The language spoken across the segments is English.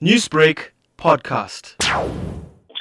Newsbreak podcast.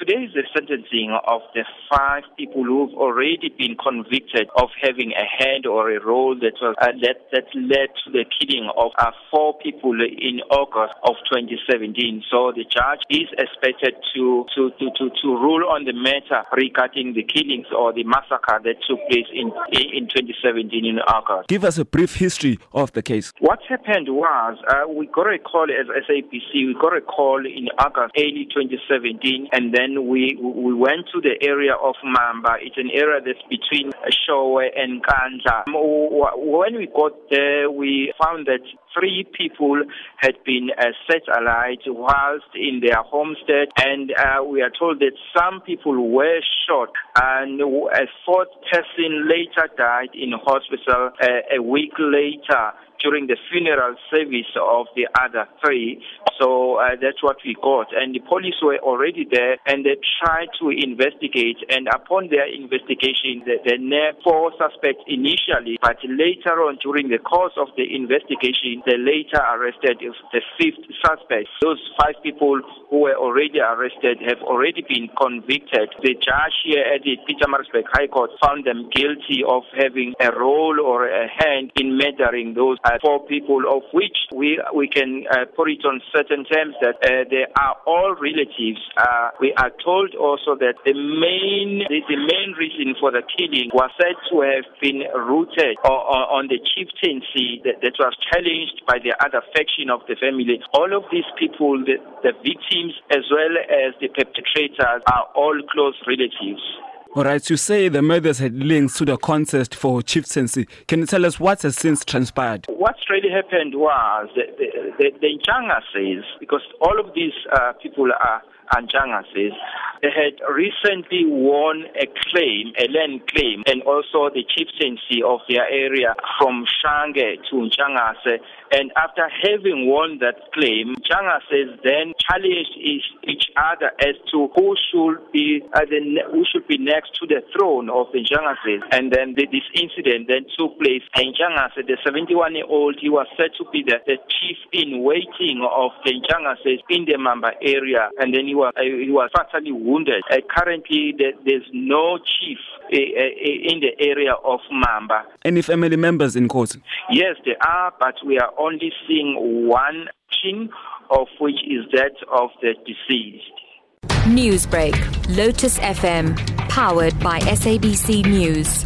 Today is the sentencing of the five people who've already been convicted of having a hand or a role that was uh, that that led to the killing of uh, four people in August of 2017. So the judge is expected to to, to, to, to rule on the matter regarding the killings or the massacre that took place in in 2017 in August. Give us a brief history of the case. What happened was uh, we got a call as SABC. We got a call in August early 2017, and then we we went to the area of Mamba. It's an area that's between Eshowe and Nkandla. When we got there, we found that three people had been uh, set alight whilst in their homestead, and uh, we are told that some people were shot, and a fourth person later died in hospital uh, a week later during the funeral service of the other three. So uh, that's what we got. And the police were already there and they tried to investigate. And upon their investigation, they, nabbed four suspects initially, but later on during the course of the investigation, they later arrested the fifth suspect. Those five people who were already arrested have already been convicted. The judge here at the Peter Pietermaritzburg High Court found them guilty of having a role or a hand in murdering those uh, four people, of which we we can uh, put it on certain terms that uh, they are all relatives. Uh, we are told also that the main the, the, main reason for the killing was said to have been rooted on, the chieftaincy that, that, was challenged by the other faction of the family. All of these people, the, the victims as well as the perpetrators, are all close relatives. All right, you say the murders had links to the contest for chieftaincy. Can you tell us what has since transpired? What's really happened was the, the, the, the Njanga says, because all of these uh, people are Anjanga says, they had recently won a claim, a land claim, and also the chieftaincy of their area from Shange to Njangase. And after having won that claim, Njangase then challenged each other as to who should be uh, the, who should be next to the throne of the Njangase. And then the, this incident then took place. And Njangase, the 71-year-old, he was said to be the, the chief in waiting of the Njangase in the Mamba area. And then he was uh, he was fatally wounded. Uh, currently, there's no chief uh, in the area of Mamba. Any family members in court? Yes, there are, but we are only seeing one chin, of which is that of the deceased. Newsbreak, Lotus FM, powered by SABC News.